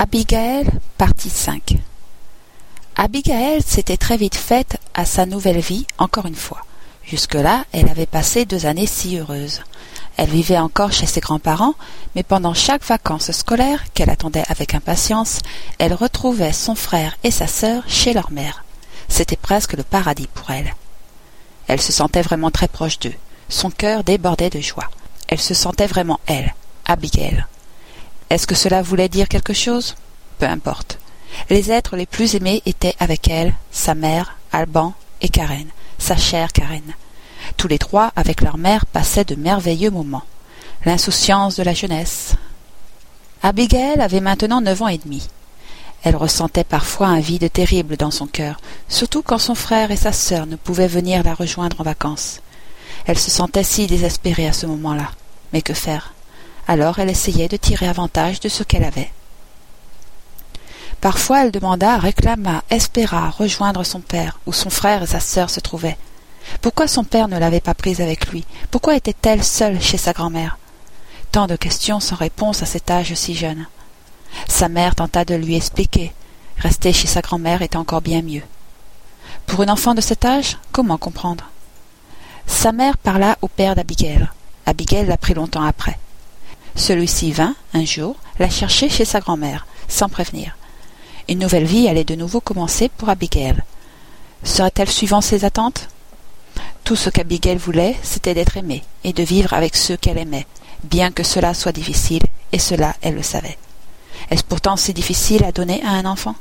Abigail, partie 5 Abigail s'était très vite faite à sa nouvelle vie, encore une fois. Jusque-là, elle avait passé deux années si heureuses. Elle vivait encore chez ses grands-parents, mais pendant chaque vacances scolaires, qu'elle attendait avec impatience, elle retrouvait son frère et sa sœur chez leur mère. C'était presque le paradis pour elle. Elle se sentait vraiment très proche d'eux. Son cœur débordait de joie. Elle se sentait vraiment elle, Abigail. Est-ce que cela voulait dire quelque chose? Peu importe. Les êtres les plus aimés étaient avec elle, sa mère, Alban et Karen, sa chère Karen. Tous les trois, avec leur mère, passaient de merveilleux moments. L'insouciance de la jeunesse. Abigail avait maintenant neuf ans et demi. Elle ressentait parfois un vide terrible dans son cœur, surtout quand son frère et sa sœur ne pouvaient venir la rejoindre en vacances. Elle se sentait si désespérée à ce moment-là. Mais que faire? Alors elle essayait de tirer avantage de ce qu'elle avait. Parfois elle demanda, réclama, espéra rejoindre son père, où son frère et sa sœur se trouvaient. Pourquoi son père ne l'avait pas prise avec lui? Pourquoi était-elle seule chez sa grand-mère? Tant de questions sans réponse à cet âge si jeune. Sa mère tenta de lui expliquer. Rester chez sa grand-mère était encore bien mieux. Pour une enfant de cet âge, comment comprendre? Sa mère parla au père d'Abigail. Abigail l'apprit longtemps après. Celui-ci vint, un jour, la chercher chez sa grand-mère, sans prévenir. Une nouvelle vie allait de nouveau commencer pour Abigail. Serait-elle suivant ses attentes? Tout ce qu'Abigail voulait, c'était d'être aimée et de vivre avec ceux qu'elle aimait, bien que cela soit difficile, et cela elle le savait. Est-ce pourtant si difficile à donner à un enfant?